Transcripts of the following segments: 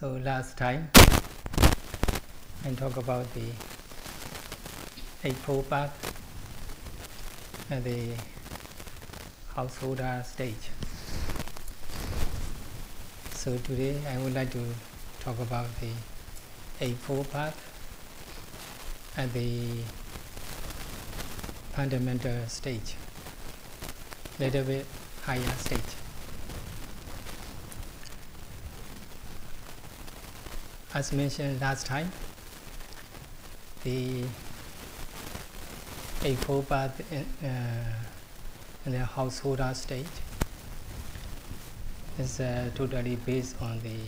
So last time I talked about the Eightfold Path and the householder stage. So today I would like to talk about the Eightfold Path at the fundamental stage, little bit higher stage. As mentioned last time, the Eightfold Path in, uh, in the householder stage is uh, totally based on the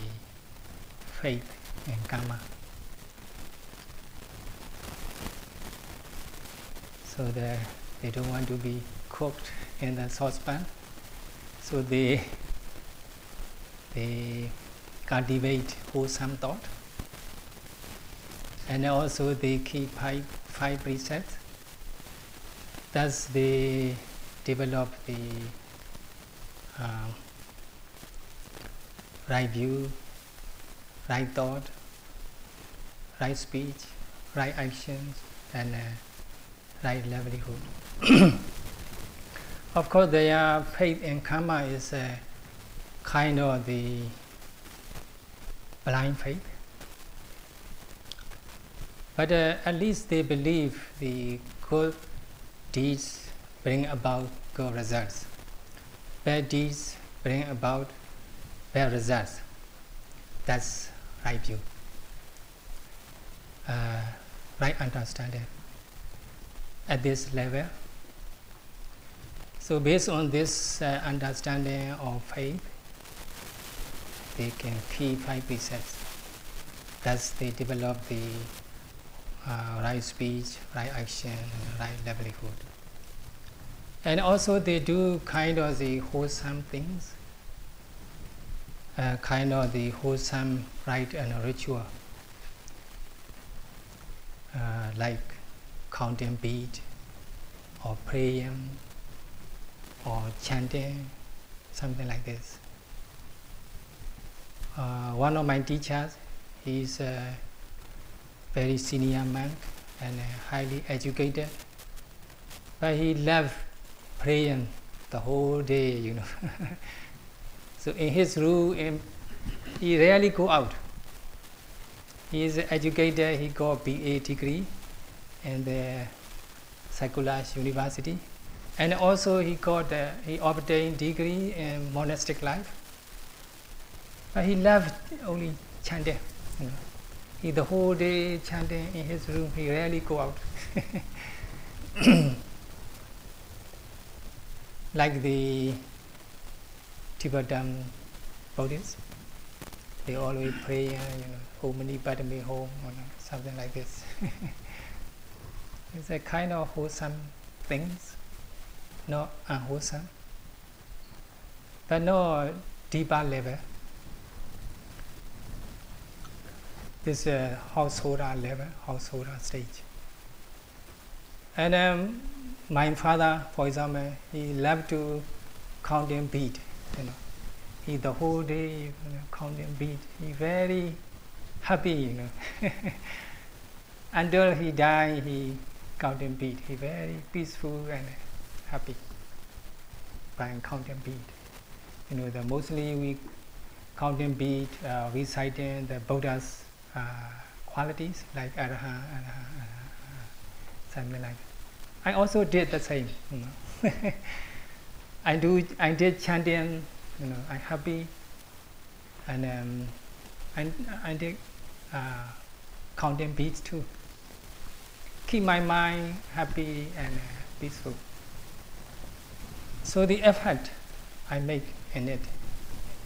faith and karma. So that they don't want to be cooked in the saucepan, so they they cultivate wholesome thought. And also they keep five, five precepts. Thus they develop the uh, right view right thought right speech right actions and uh, right livelihood. Of course their faith in karma is uh, kind of the blind faith. But uh, at least they believe the good deeds bring about good results. Bad deeds bring about bad results. That's right view. Uh, right understanding at this level. So based on this uh, understanding of faith, they can keep five precepts. Thus, they develop the uh, right speech, right action, right livelihood. And also, they do kind of the wholesome things, uh, kind of the wholesome rite and ritual, uh, like counting bead, or praying, or chanting, something like this uh, one of my teachers, is a very senior monk and highly educated, but he loved praying the whole day, you know. so in his room, he rarely go out. He is educated, he got BA degree in the Sakulas University. And also he got, uh, he obtained degree in monastic life but he loved only chanting. You know. He the whole day chanting in his room. He rarely go out. like the Tibetan Buddhists, they always pray, uh, you know, Om Mani Padme you know, something like this. it's a kind of wholesome things, not unwholesome, but no deeper level. This uh, householder level, householder stage. And um, my father, for example, he loved to count in beat, You know, he the whole day you know, counting bead. He very happy, you know. Until he died, he counting beat. He very peaceful and happy by counting beat. You know, the mostly we counting beat, uh, reciting the Buddha's qualities like araha, araha, araha, something like that. I also did the same. You know. I do. I did chanting. You know, I happy, and um, I I did uh, counting beats too. Keep my mind happy and uh, peaceful. So the effort I make in it,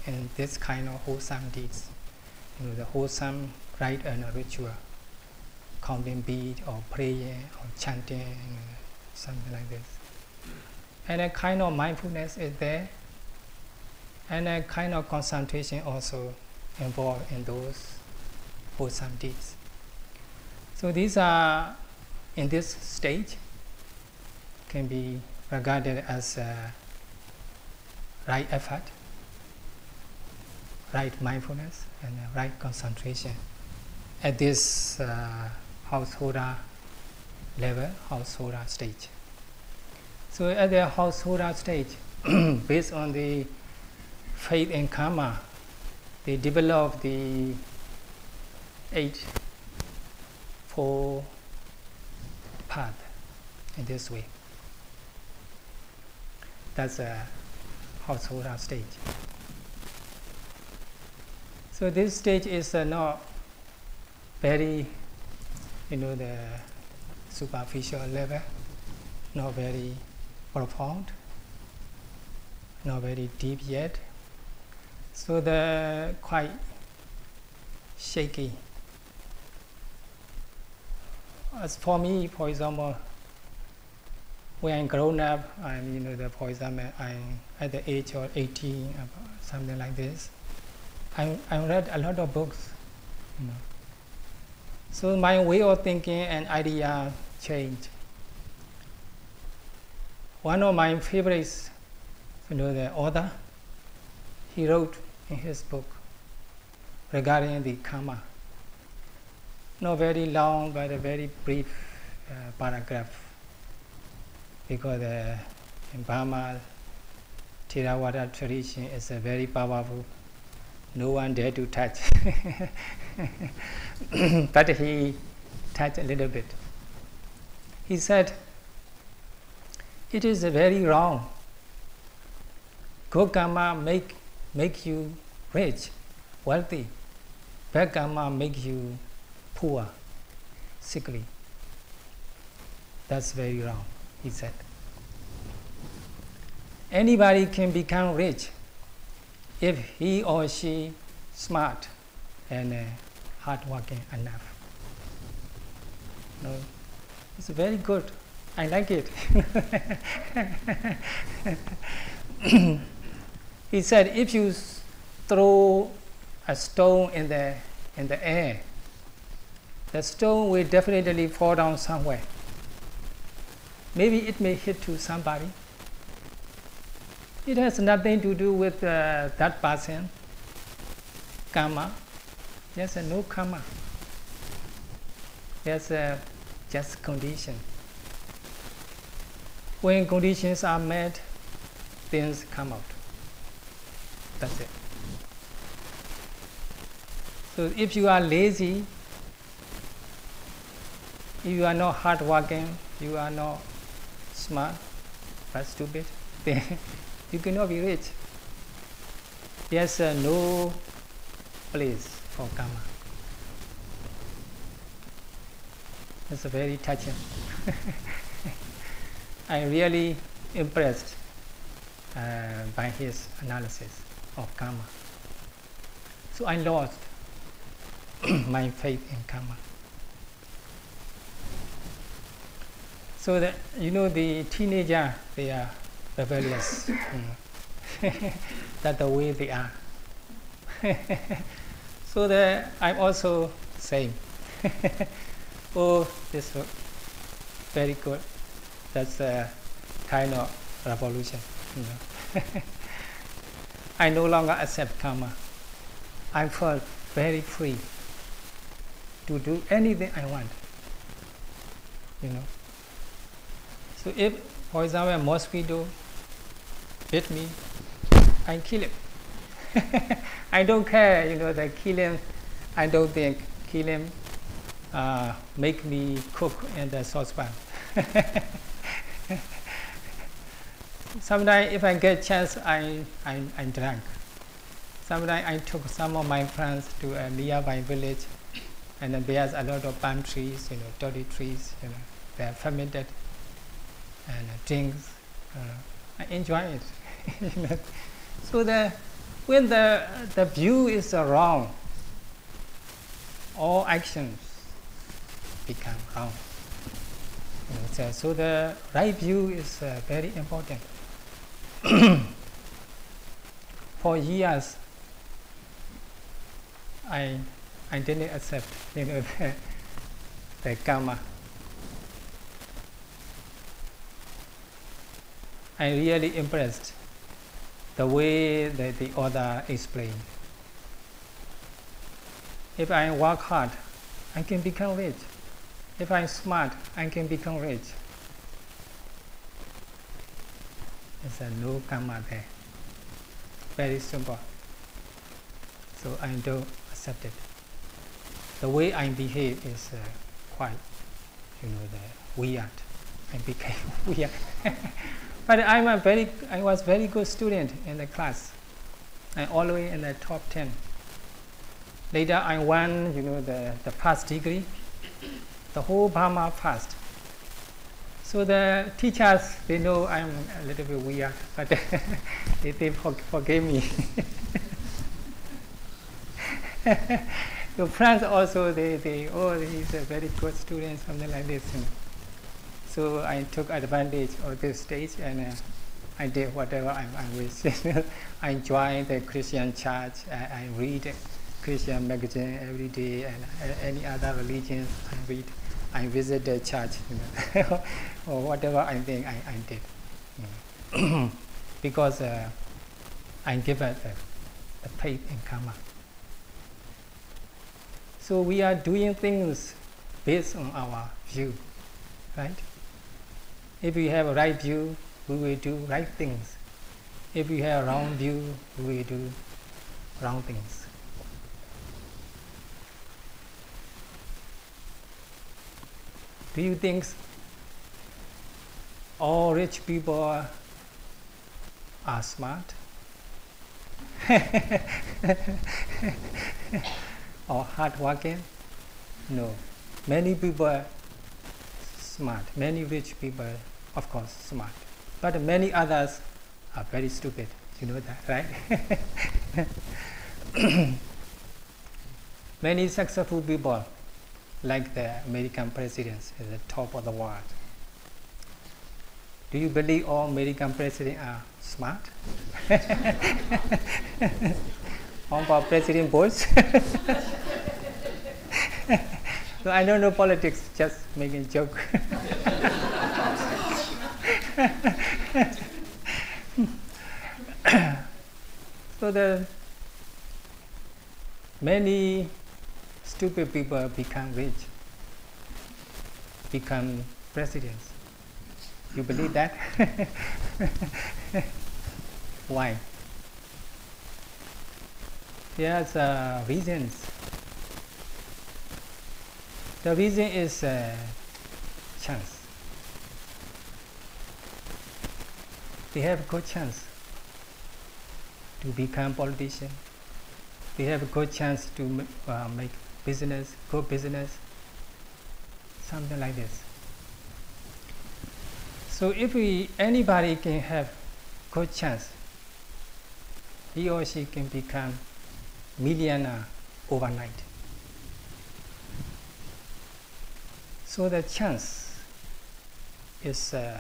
in this kind of wholesome deeds, you know, the wholesome rite and a ritual, counting bead or prayer or chanting, something like this. And a kind of mindfulness is there, and a kind of concentration also involved in those wholesome deeds. So these are, in this stage, can be regarded as right effort. right mindfulness and right concentration at this uh, householder level, householder stage. So at the householder stage, based on the faith and karma, they develop the eight four path in this way. That's a householder stage. So this stage is uh, not very, you know, the superficial level, not very profound, not very deep yet. So the quite shaky. As for me, for example, when I'm grown up, I'm, you know, the, for example, I'm at the age of 18, something like this. I, I read a lot of books. You know. So my way of thinking and idea changed. One of my favorites, you know, the author, he wrote in his book regarding the karma. Not very long, but a very brief uh, paragraph. Because uh, in Burma, Theravada tradition is a very powerful no one dare to touch. but he touched a little bit. He said, It is very wrong. Good karma make, make you rich, wealthy. Bad karma make you poor, sickly. That's very wrong, he said. Anybody can become rich if he or she smart and uh, hardworking enough. No, it's very good. I like it. he said, if you throw a stone in the in the air, the stone will definitely fall down somewhere. Maybe it may hit to somebody, it has nothing to do with uh, that person, karma. There's no karma. There's a just condition. When conditions are met, things come out. That's it. So if you are lazy, if you are not hardworking, you are not smart, but stupid, then you cannot be rich. There's uh, no place for karma. It's very touching. I'm really impressed uh, by his analysis of karma. So I lost my faith in karma. So that you know the teenager they are rebellious. mm. That's the way they are. so that I'm also same. oh, this very good. That's a kind of revolution. You know. I no longer accept karma. I felt very free to do anything I want. You know. So if, for example, a mosquito bit me, I kill him. I don't care, you know, they kill him. I don't think killing uh, make me cook in the saucepan. Sometimes if I get chance, I, I, I drink. Sometimes I took some of my friends to a nearby village and there's a lot of palm trees, you know, toddy trees, you know, they're fermented and drinks. Uh, I enjoy it. so the when the the view is wrong, all actions become wrong. So, so the right view is uh, very important. For years, I I didn't accept the, the karma I really impressed the way that the author explained If I work hard, I can become rich. If I'm smart, I can become rich. There's a no karma there. Very simple. So I don't accept it. The way I behave is uh, quite, you know, the weird. I became weird. but I'm a very, I was very good student in the class. I always in the top 10. Later I won, you know, the, the pass degree. The whole Burma passed. So the teachers, they know I'm a little bit weird, but they, they forgave me. Your friends also, they, they, oh, he's a very good student, something like this. You know. So I took advantage of this stage and uh, I did whatever I, I wish. I joined the Christian church, I, I read Christian magazine every day and uh, any other religions I read. I visit the church, you know, or whatever I think I, I did. Because uh, I give it the, the faith in karma. So we are doing things based on our view, right? If we have a right view, we will do right things. If we have a wrong view, we will do wrong things. Do you think all rich people are smart? or hardworking? No. Many people are smart. Many rich people, of course, smart. But many others are very stupid. You know that, right? many successful people like the American presidents at the top of the world. Do you believe all American presidents are smart? How about President Bush? so I don't know politics, just making joke. so the many stupid people become rich, become presidents. You believe that? Why? There's uh, reasons. The reason is uh, chance. They have good chance to become politician. They have a good chance to uh, make business, good business, something like this. So if we, anybody can have good chance, he or she can become millionaire overnight. So the chance is uh,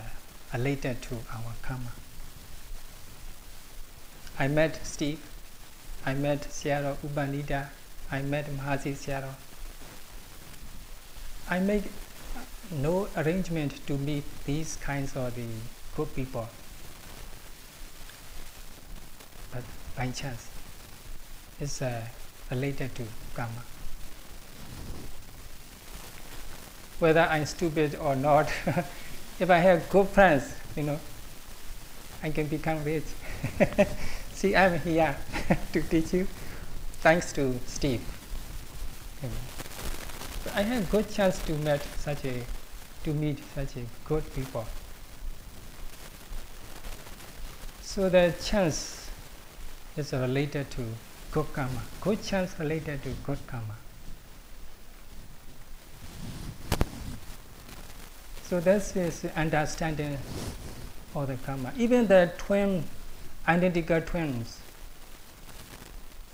related to our karma. I met Steve, I met Sayadaw U Pandita I met Mahasi Sayadaw. I make no arrangement to meet these kinds of the good people, but by chance, it's uh, related to karma. Whether I'm stupid or not, if I have good friends, you know, I can become rich. See, I'm here to teach you thanks to Steve. I had good chance to meet such a to meet such a good people. So the chance is related to good karma. Good chance related to good karma. So this is understanding of the karma. Even the twin, identical twins,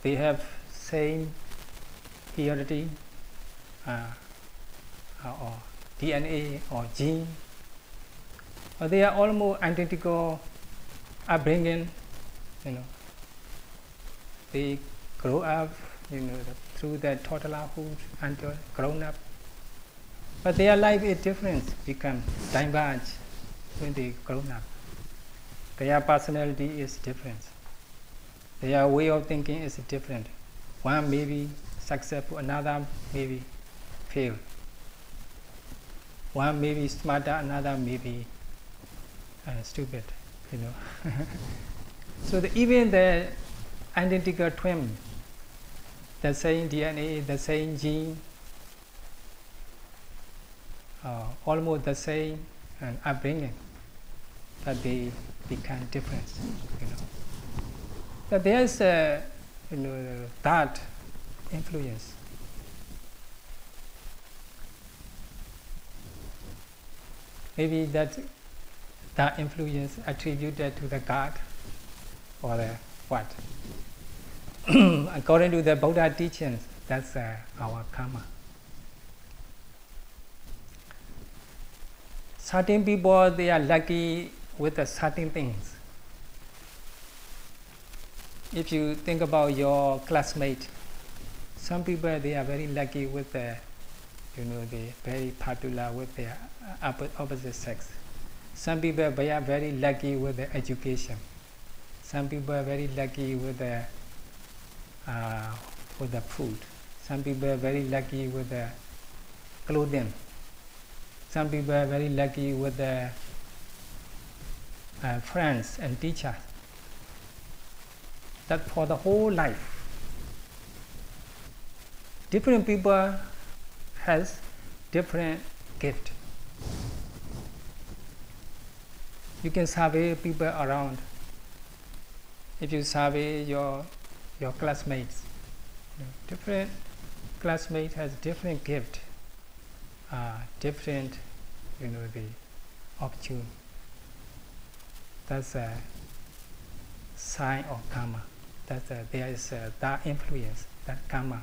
they have same heredity uh, uh, or DNA or gene. They are almost identical upbringing, you know. They grow up, you know, through their toddlerhood until grown up. But their life is different, become diverge when they grown up. Their personality is different. Their way of thinking is different. One maybe successful, another maybe fail. One may be smarter, another may be uh, stupid, you know. so the, even the identical twin, the same DNA, the same gene, uh, almost the same and upbringing, but they become different, you know. But there's a, you know, that influence. Maybe that that influence attributed to the God or the what? According to the Buddha teachings, that's uh, our karma. Certain people they are lucky with certain things. If you think about your classmate, some people they are very lucky with the, you know, they very popular with their opposite sex. Some people they are very lucky with the education. Some people are very lucky with the uh, with the food. Some people are very lucky with the clothing. Some people are very lucky with their uh, friends and teachers. That for the whole life. Different people has different gift. You can survey people around. If you survey your your classmates, different classmate has different gift uh, different, you know, the opportunity. That's a sign of karma. That uh, there is uh, that influence, that karma.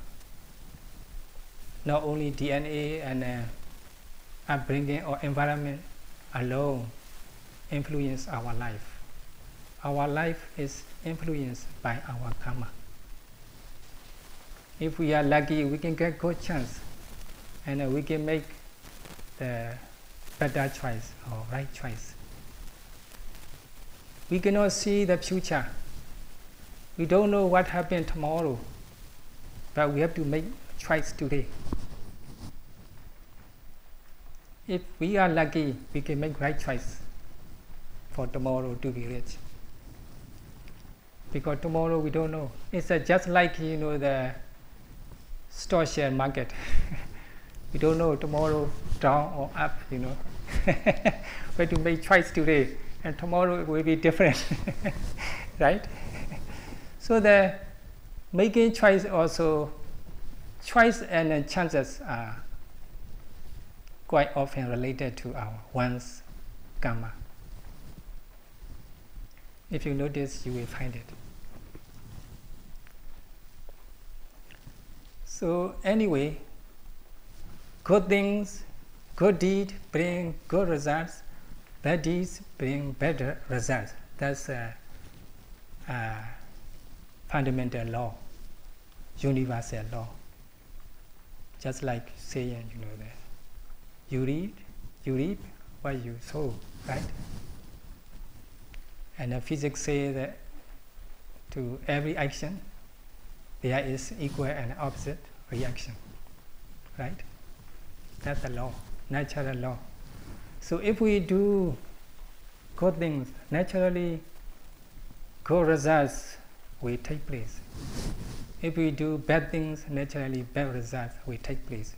Not only DNA and uh, upbringing or environment alone influence our life. Our life is influenced by our karma. If we are lucky, we can get good chance, and uh, we can make the better choice or right choice. We cannot see the future. We don't know what happened tomorrow, but we have to make choice today. If we are lucky, we can make right choice for tomorrow to be rich. Because tomorrow we don't know. It's just like you know the stock share market. we don't know tomorrow down or up, you know. have to make choice today, and tomorrow it will be different, right? so the making choice also, choice and chances are quite often related to our one's karma. If you notice, you will find it. So anyway, Good things, good deed bring good results. Bad deeds bring better results. That's a, a fundamental law, universal law. Just like saying, you know that you read, you reap what you sow, right? And the physics say that to every action there is equal and opposite reaction, right? That's the law, natural law. So if we do good things, naturally good results will take place. If we do bad things, naturally bad results will take place.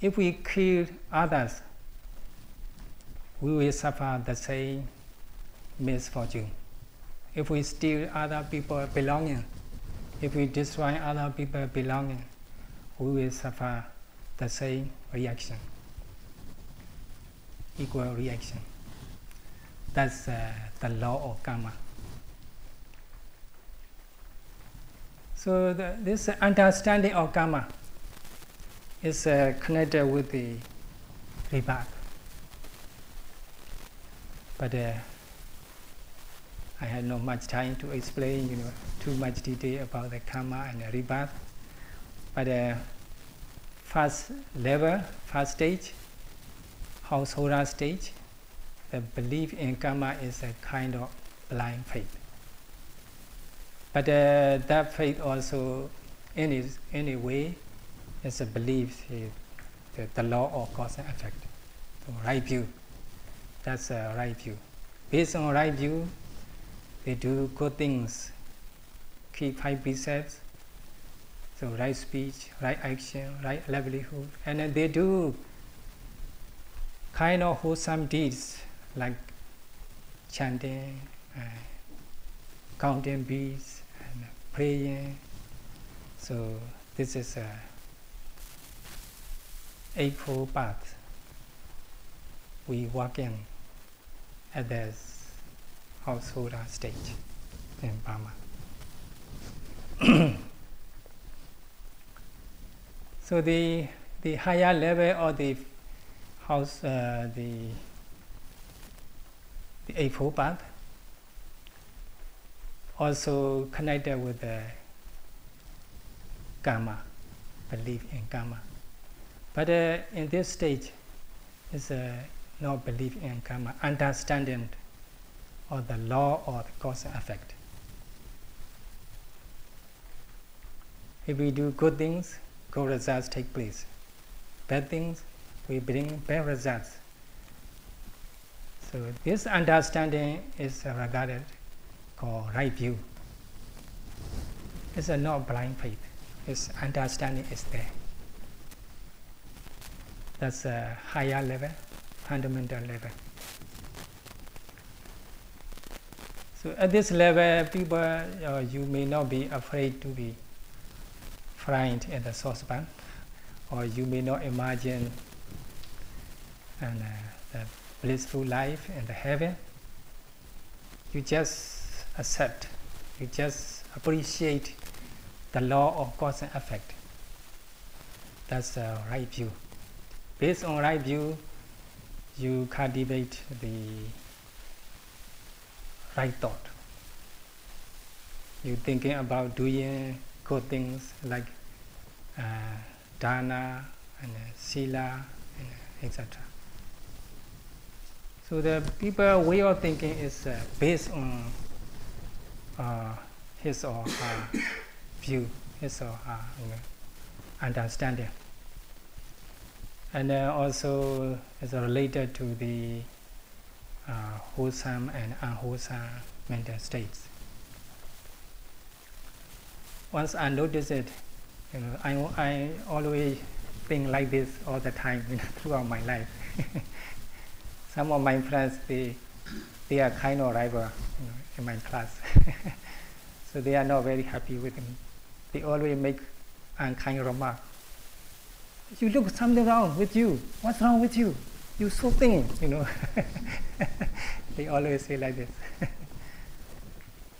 If we kill others, we will suffer the same misfortune. If we steal other people's belonging, if we destroy other people's belonging, we will suffer the same reaction, equal reaction. That's uh, the law of karma. So the, this understanding of karma is uh, connected with the rebirth. But uh, I had not much time to explain, you know, too much detail about the karma and the rebirth. But uh, first level, first stage, householder stage, the belief in karma is a kind of blind faith. But uh, that faith also any any way is a belief the, the law of cause and effect. So right view. That's a right view. Based on right view, they do good things, keep five precepts, so right speech, right action, right livelihood, and they do kind of wholesome deeds like chanting, uh, counting beads, and praying. So this is a eightfold path we walk in at this household stage in Burma. so the the higher level or the house uh, the the eightfold path also connected with the karma, belief in karma. But uh, in this stage, is uh, not belief in karma, understanding of the law or the cause and effect. If we do good things, good results take place. Bad things, we bring bad results. So this understanding is regarded called right view. It's not blind faith. Its understanding is there. That's a higher level, fundamental level. So at this level, people, uh, you may not be afraid to be in the saucepan, or you may not imagine and, uh, the blissful life in the heaven. You just accept, you just appreciate the law of cause and effect. That's the right view. Based on right view, you cultivate the right thought. You're thinking about doing good things like uh, dana and uh, sila and uh, etc. So the people way of thinking is uh, based on uh, his or her view, his or her you know, understanding and uh, also is related to the uh, wholesome and unwholesome mental states. Once I notice it, you know, I, I always think like this all the time you know, throughout my life. Some of my friends, they, they are kind of rival you know, in my class. so they are not very happy with me. They always make unkind remarks you look something wrong with you. What's wrong with you? You so thin, you know. they always say like this.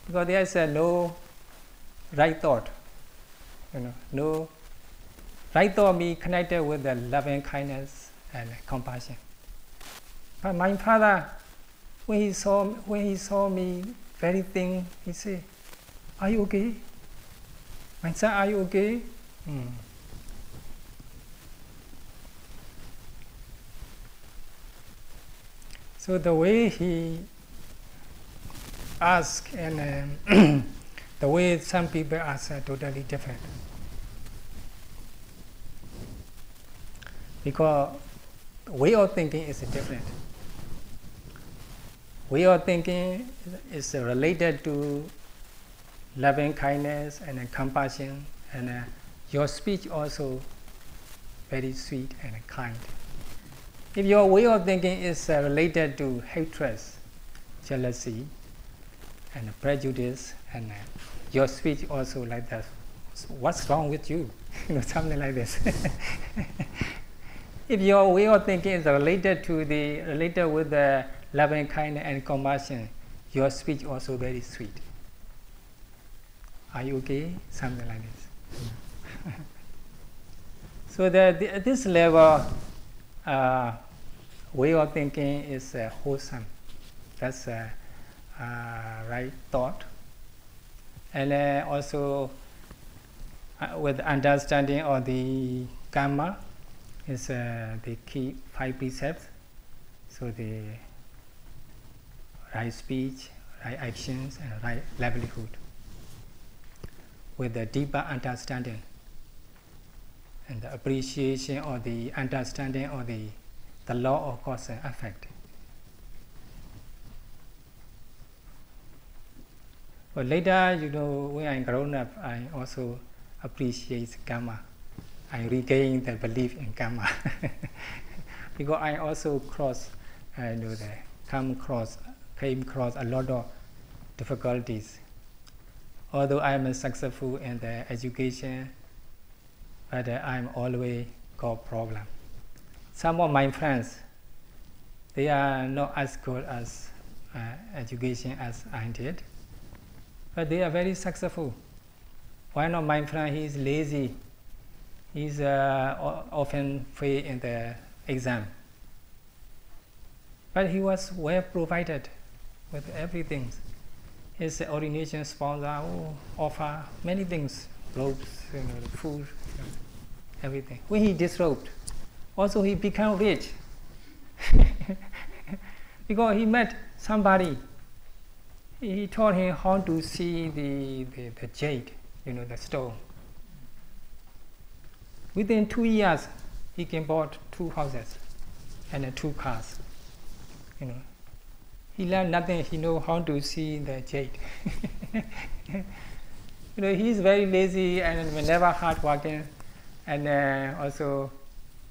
because there's uh, no right thought. You know, no right thought me connected with the loving kindness and compassion. But my father, when he saw when he saw me very thin, he said, "Are you okay? My son, are you okay?" Mm. So the way he asks and um, the way some people ask are totally different. Because way of thinking is different. Way of thinking is related to loving kindness and compassion, and uh, your speech also very sweet and kind. If your way of thinking is uh, related to hatred, jealousy, and prejudice, and uh, your speech also like that, what's wrong with you? you know, something like this. if your way of thinking is related to the related with the loving kindness and compassion, your speech also very sweet. Are you okay? Something like this. so that this level uh, way of thinking is uh, wholesome. That's uh, right thought. And uh, also uh, with understanding of the karma is uh, the key five precepts. So the right speech, right actions, and right livelihood. With a deeper understanding and the appreciation or the understanding of the, the law of cause and effect. But later, you know, when I grown up, I also appreciate karma. I regain the belief in karma because I also cross, I know that come across, came across a lot of difficulties. Although I am successful in the education, but I'm always got problem. Some of my friends, they are not as good as uh, education as I did, but they are very successful. One of my friends, he is lazy. He's uh, often fail in the exam. But he was well provided with everything. His ordination sponsor oh, offer many things, robes, you know, food, everything. When he disrobed, also he became rich. because he met somebody. He taught him how to see the, the, the jade, you know, the stone. Within two years, he can bought two houses and two cars. You know, he learned nothing. He know how to see the jade. you know, he's very lazy and never hard working, and uh, also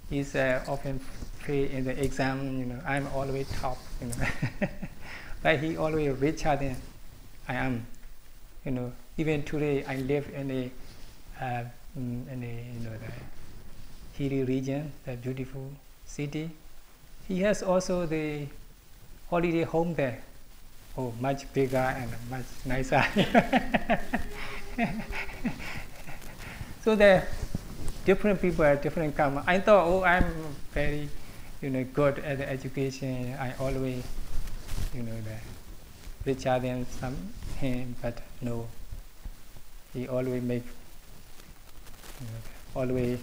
he's uh, often fail in the exam. You know, I'm always top. You know, but he always richer than I am. You know, even today I live in a uh, in a you know the hilly region, the beautiful city. He has also the holiday home there. Oh, much bigger and much nicer. so the different people have different karma. I thought, oh, I'm very, you know, good at the education. I always, you know, the richer than some him, but no. He always make, you know, always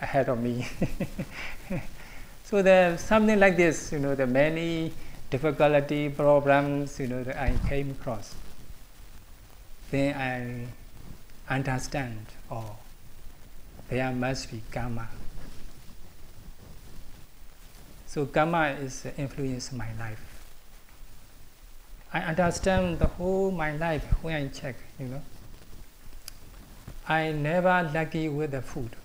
ahead of me. so there's something like this, you know, the many difficulty, problems, you know, that I came across. Then I understand, oh, there must be karma. So karma is influence my life. I understand the whole my life when I check, you know. I never lucky with the food.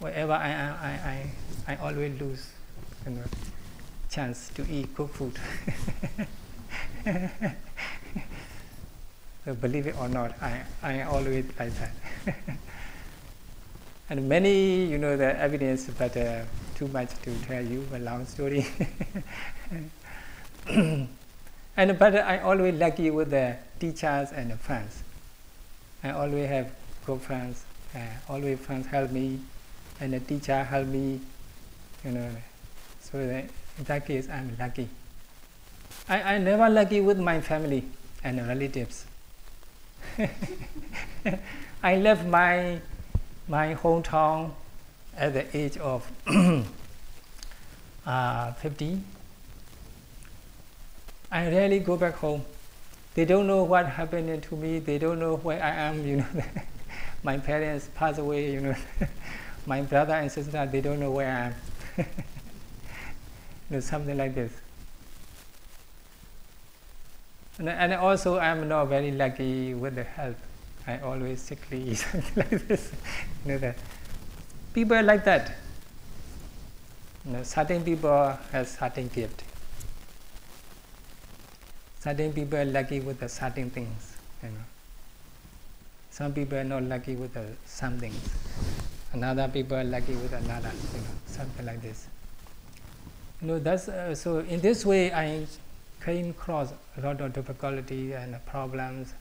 Wherever I am, I, I, I always lose, you know chance to eat good food. so believe it or not, I, I always like that. and many, you know, the evidence, but uh, too much to tell you, a long story. and but I always lucky with the teachers and friends. I always have good friends. Uh, always friends help me, and the teacher help me. You know, so that in that case, I'm lucky. I, I never lucky with my family and relatives. I left my my hometown at the age of uh, 50. I rarely go back home. They don't know what happened to me. They don't know where I am. You know, my parents passed away. You know, my brother and sister. They don't know where I am you know, something like this. And, and also, I'm not very lucky with the health. I always sickly, something like this. You know that people like that. You know, certain people have certain gift. Certain people are lucky with the certain things. You know. Some people are not lucky with the some things. Another people are lucky with another. You know, something like this. You know, that's, uh, so in this way, I came across a lot of difficulty and problems,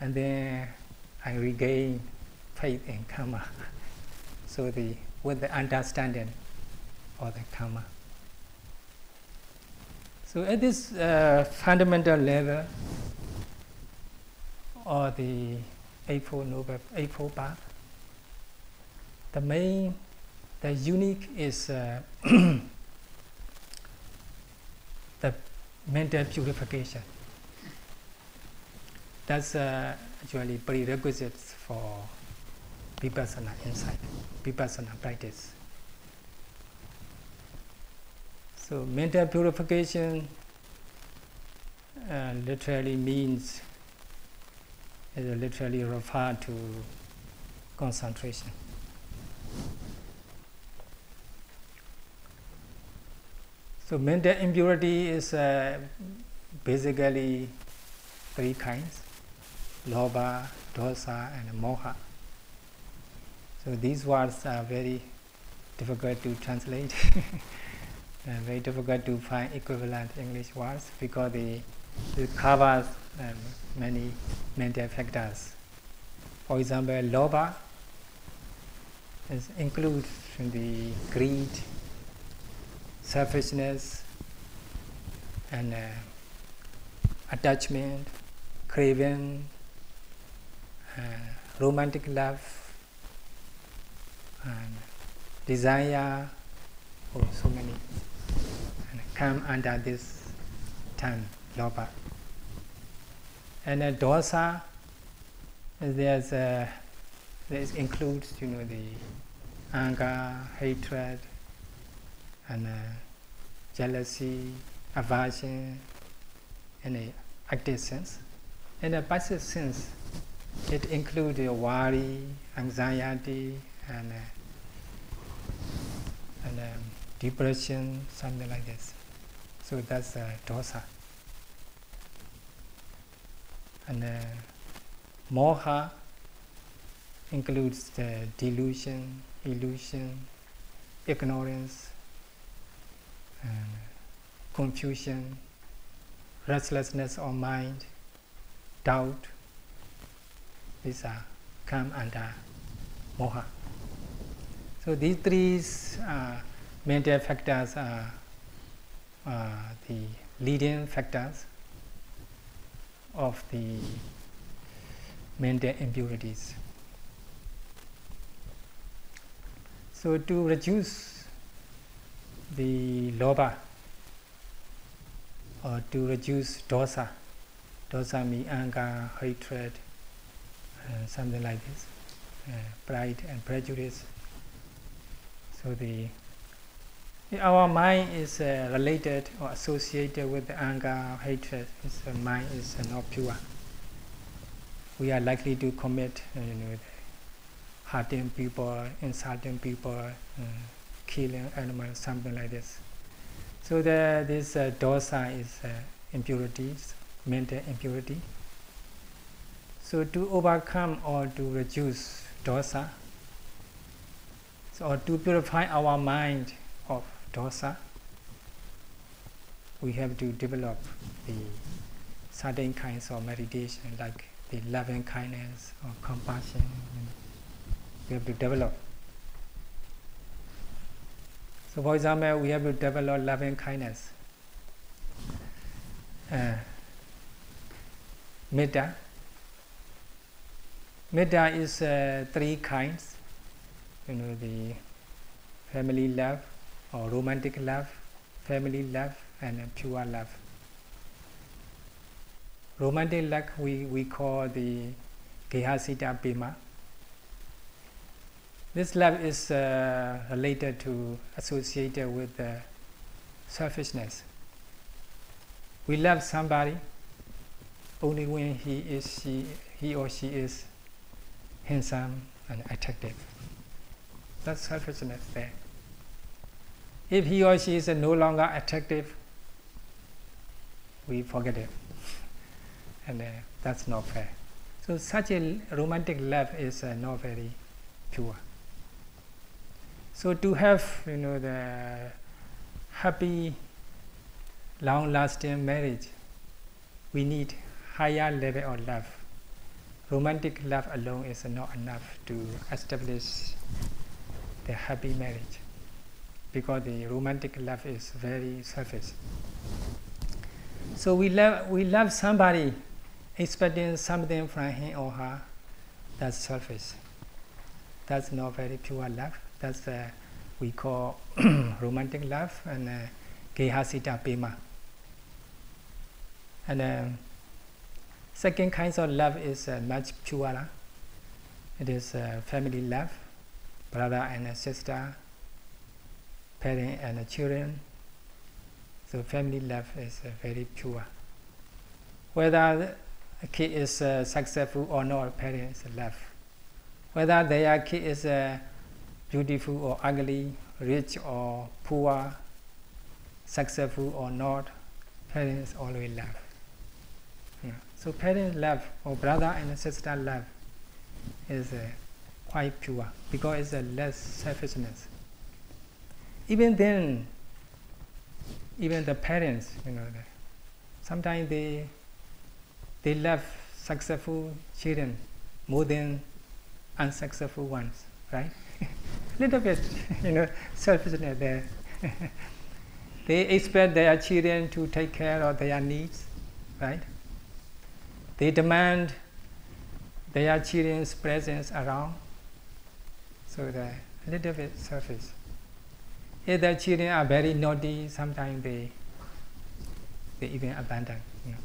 and then I regained faith in karma. so the with the understanding of the karma. So at this uh, fundamental level, or the Eightfold Noble Eightfold Path, the main, the unique is uh, the mental purification. That's uh, actually prerequisites for vipassana insight, vipassana practice. So mental purification uh, literally means, it literally refer to concentration. So mental impurity is uh, basically three kinds, lobha, dosa and moha. So these words are very difficult to translate, uh, very difficult to find equivalent English words because they covers um, many mental factors. For example, lobha is includes the greed, selfishness, and uh, attachment, craving, uh, romantic love, and desire, or oh, so many, come under this term, lobha. And uh, dosa, there's uh, this includes, you know, the anger, hatred, and uh, jealousy, aversion, and a active sense. In a passive sense, it includes worry, anxiety, and, uh, and um, depression, something like this. So that's uh, dosa. And uh, moha includes the delusion, illusion, ignorance, confusion, restlessness of mind, doubt. These are come under moha. So these three uh, mental factors are uh, the leading factors of the mental impurities. So to reduce the lobha or to reduce dosa, dosa means anger, hatred, uh, something like this, uh, pride and prejudice. So the our mind is uh, related or associated with anger, hatred. Its uh, mind is uh, not pure. We are likely to commit, uh, you know, hurting people, insulting people, uh, killing animals, something like this. So the, this uh, dosa is impurities, mental impurity. So to overcome or to reduce dosa, so or to purify our mind of dosa, we have to develop the certain kinds of meditation like the loving kindness or compassion we have to develop. So for example, we have to develop loving kindness. Uh, metta. Metta is uh, three kinds. You know, the family love or romantic love, family love and pure love. Romantic love we, we call the Gehasita Pema this love is uh, related to, associated with uh, selfishness. We love somebody only when he is she he or she is handsome and attractive. That's selfishness there. If he or she is no longer attractive, we forget him. and uh, that's not fair. So such a romantic love is uh, not very pure. So to have you know the happy, long-lasting marriage, we need higher level of love. Romantic love alone is not enough to establish the happy marriage, because the romantic love is very surface. So we love we love somebody, expecting something from him or her. That's selfish. That's not very pure love. That's uh, we call romantic love and uh, Gehasita Pema. And uh, second kind of love is uh, much purer. It is uh, family love, brother and sister, parent and children. So family love is uh, very pure. Whether a kid is uh, successful or not, parents love. Whether their kid is uh, beautiful or ugly, rich or poor, successful or not, parents always love. Yeah. So parents love or brother and sister love is uh, quite pure because it's a less selfishness. Even then, even the parents, you know, sometimes they they love successful children more than unsuccessful ones, right? A little bit, you know, selfishness there. they expect their children to take care of their needs, right? They demand their children's presence around, so they're a little bit selfish. If the children are very naughty, sometimes they they even abandon. You know.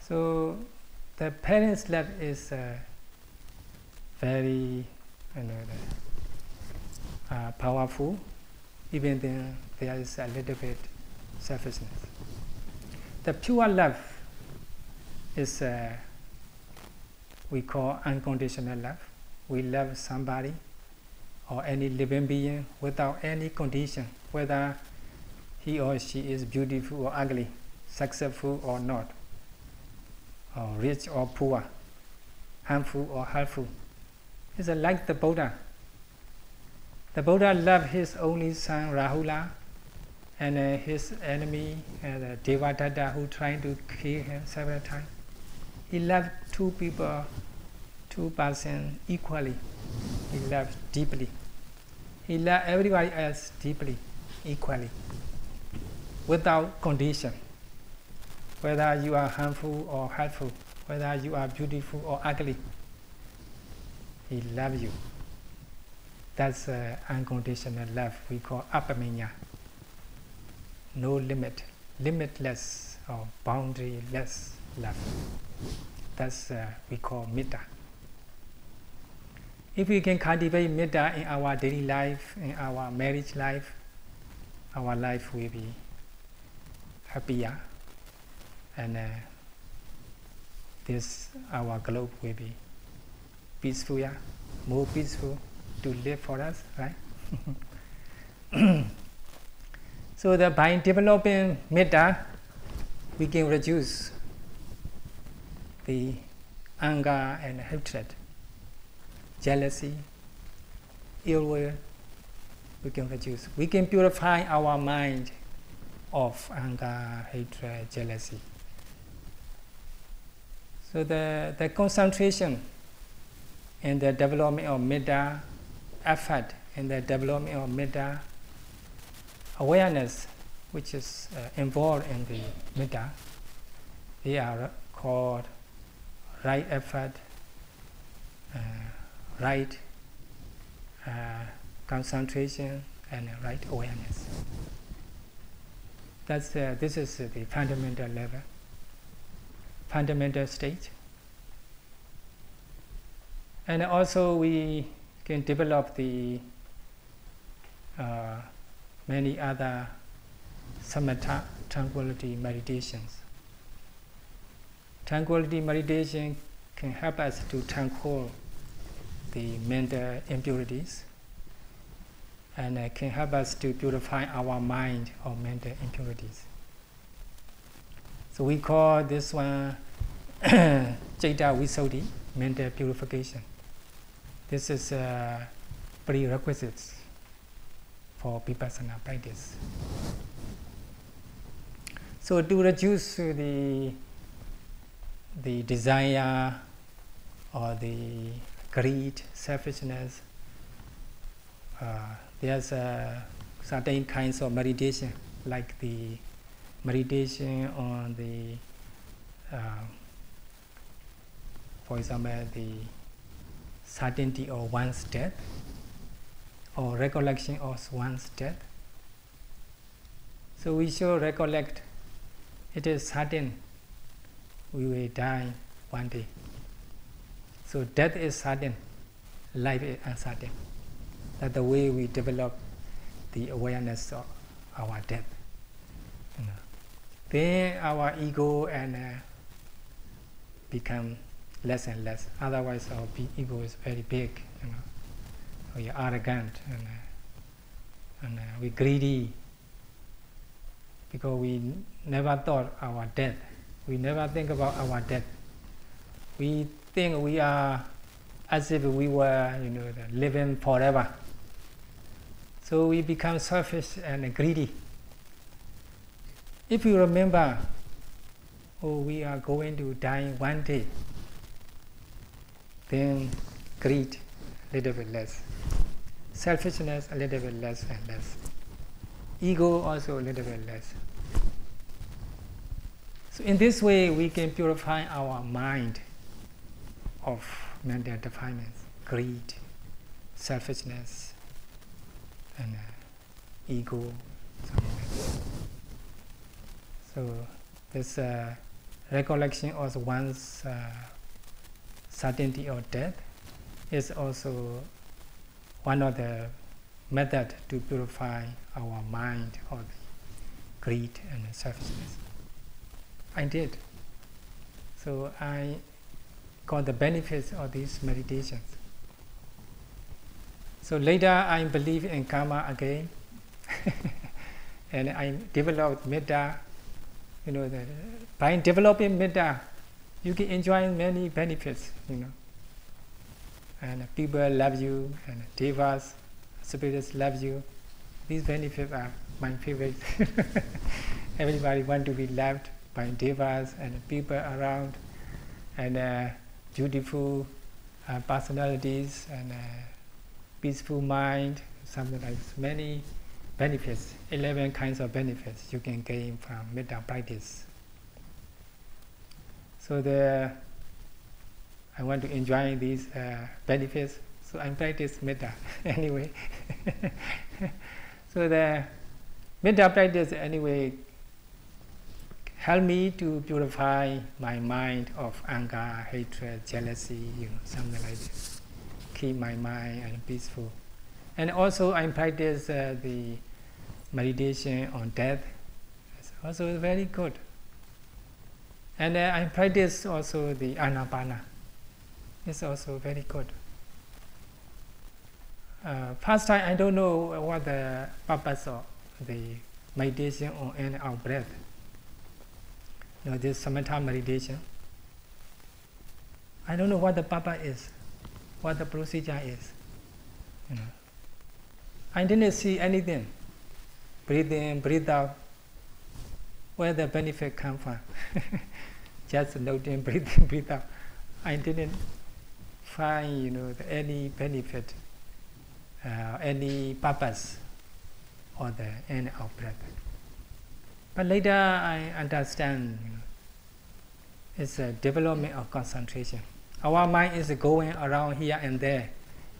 So the parents' love is uh, very you know, uh, powerful, even then there is a little bit selfishness. The pure love is uh, we call unconditional love. We love somebody or any living being without any condition, whether he or she is beautiful or ugly, successful or not, or rich or poor, harmful or helpful. It's like the Buddha. The Buddha loved his only son Rahula and uh, his enemy uh, Devadatta who tried to kill him several times. He loved two people, two persons equally. He loved deeply. He loved everybody else deeply, equally, without condition. Whether you are harmful or helpful, whether you are beautiful or ugly, he loves you. That's uh, unconditional love we call appamañña. No limit, limitless or boundaryless love. That's uh, we call metta. If we can cultivate metta in our daily life, in our marriage life, our life will be happier, and uh, this our globe will be peaceful, yeah? more peaceful to live for us, right? so that by developing metta, we can reduce the anger and hatred, jealousy, ill will, we can reduce. We can purify our mind of anger, hatred, jealousy. So the, the concentration in the development of metta effort in the development of metta awareness which is uh, involved in the metta they are called right effort right uh, concentration and right awareness that's uh, this is the fundamental level fundamental stage and also we can develop the uh, many other samatha tranquility meditations. Tranquility meditation can help us to tranquil the mental impurities and uh, can help us to purify our mind of mental impurities. So we call this one Citta Visuddhi, mental purification. This is a prerequisites for vipassana practice. So to reduce the the desire or the greed, selfishness, uh, there's certain kinds of meditation, like the meditation on the, uh, for example, the certainty of one's death or recollection of one's death. So we should recollect it is certain we will die one day. So death is certain, life is uncertain. That's the way we develop the awareness of our death. Then our ego and uh, become less and less. Otherwise, our ego is very big. You know. We are arrogant and, uh, and uh, we greedy because we never thought our death. We never think about our death. We think we are as if we were, you know, living forever. So we become selfish and greedy. If you remember, oh, we are going to die one day, then greed a little bit less, selfishness a little bit less and less, ego also a little bit less. So in this way, we can purify our mind of mental defilements, greed, selfishness, and uh, ego, something. So this uh, recollection of one's uh, certainty of death is also one of the methods to purify our mind of greed and selfishness. I did. So I got the benefits of these meditations. So later I believe in karma again, and I developed metta. You know, by developing metta, you can enjoy many benefits. You know, and people love you, and devas, spirits love you. These benefits are my favorite. Everybody want to be loved by devas and people around, and. Uh, beautiful uh, personalities and peaceful mind, something like many benefits, 11 kinds of benefits you can gain from metta practice. So the, I want to enjoy these uh, benefits, so I practice metta anyway. so the metta practice anyway help me to purify my mind of anger, hatred, jealousy, you know, something like this. Keep my mind and peaceful. And also I practice uh, the meditation on death. It's also very good. And uh, I practice also the anapana. It's also very good. Uh, first time I don't know what the purpose of the meditation on and out breath you know, this samatha meditation. I don't know what the papa is, what the procedure is. You know. I didn't see anything. Breathe in, breathe out. Where the benefit come from? Just noting, breathe in, breathe out. I didn't find, you know, any benefit, uh, any purpose, or the end of breath. But later I understand it's a development of concentration. Our mind is going around here and there,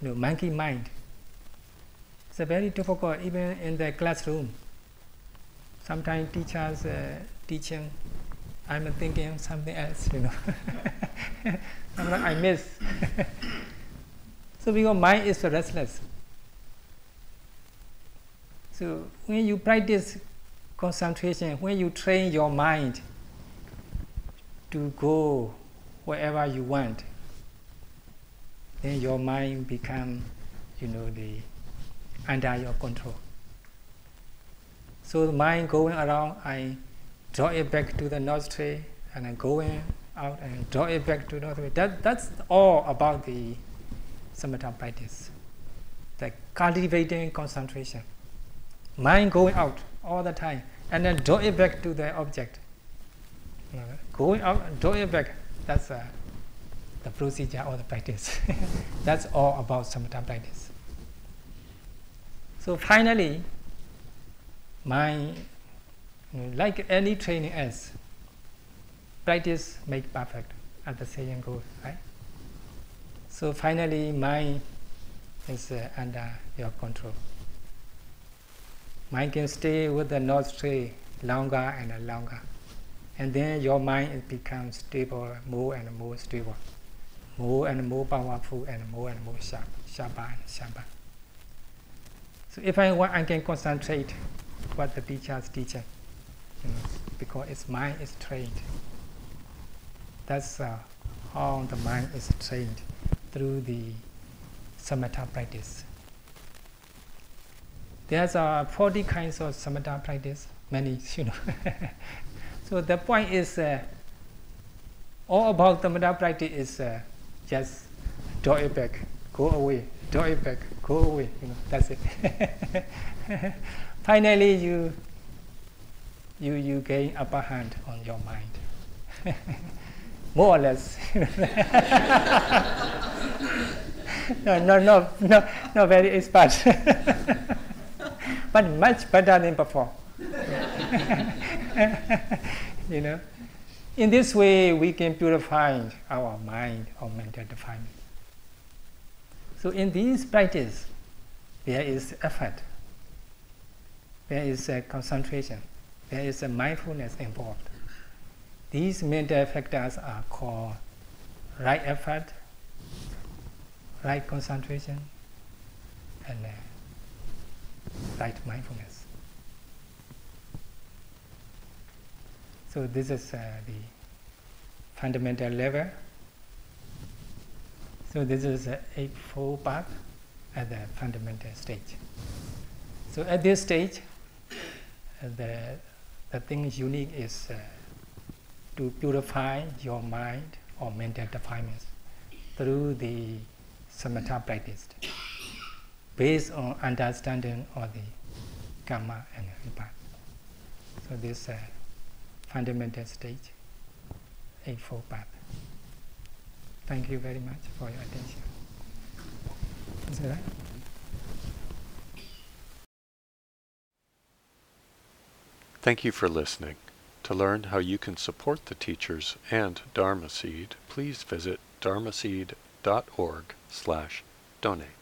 you know, monkey mind. It's very difficult even in the classroom. Sometimes teachers uh, teaching, I'm thinking something else, you know. Sometimes I miss. so because mind is restless. So when you practice concentration, when you train your mind to go wherever you want, then your mind become, you know, the under your control. So the mind going around, I draw it back to the nostril, and then going out and draw it back to nostril. That, that's all about the samatha practice, the cultivating concentration. Mind going out all the time and then draw it back to the object. Going out, draw it back. That's uh, the procedure or the practice. That's all about samatha practice. So finally, my like any training else, practice make perfect, as the saying goes, right? So finally, mind is uh, under your control. Mind can stay with the nostril longer and longer. And then your mind becomes stable, more and more stable. more and more powerful and more and more sharp, sharper and sharper. So if I want, I can concentrate what the teacher is teaching, you know, because its mind is trained. That's uh, how the mind is trained through the samatha practice. There's uh, 40 kinds of samatha practice, many, you know. so the point is, uh, all about samatha practice is uh, just draw it back, go away, draw it back, go away. You know, that's it. Finally, you you you gain upper hand on your mind, more or less. no, no, no, no, not very expert, but much better than before. you know, in this way we can purify our mind or mental defilement. So in this practice, there is effort, there is a concentration, there is a mindfulness involved. These mental factors are called right effort, right concentration, and uh, right mindfulness. So this is uh, the fundamental level. So this is the eightfold path at the fundamental stage. So at this stage, uh, the the thing unique is uh, to purify your mind or mental defilements through the samatha practice based on understanding of the karma and vipassana. So this uh, fundamental stage, eightfold path. Thank you very much for your attention. Is that right? Thank you for listening. To learn how you can support the teachers and Dharma Seed, please visit dharma dharmaseed.org slash donate.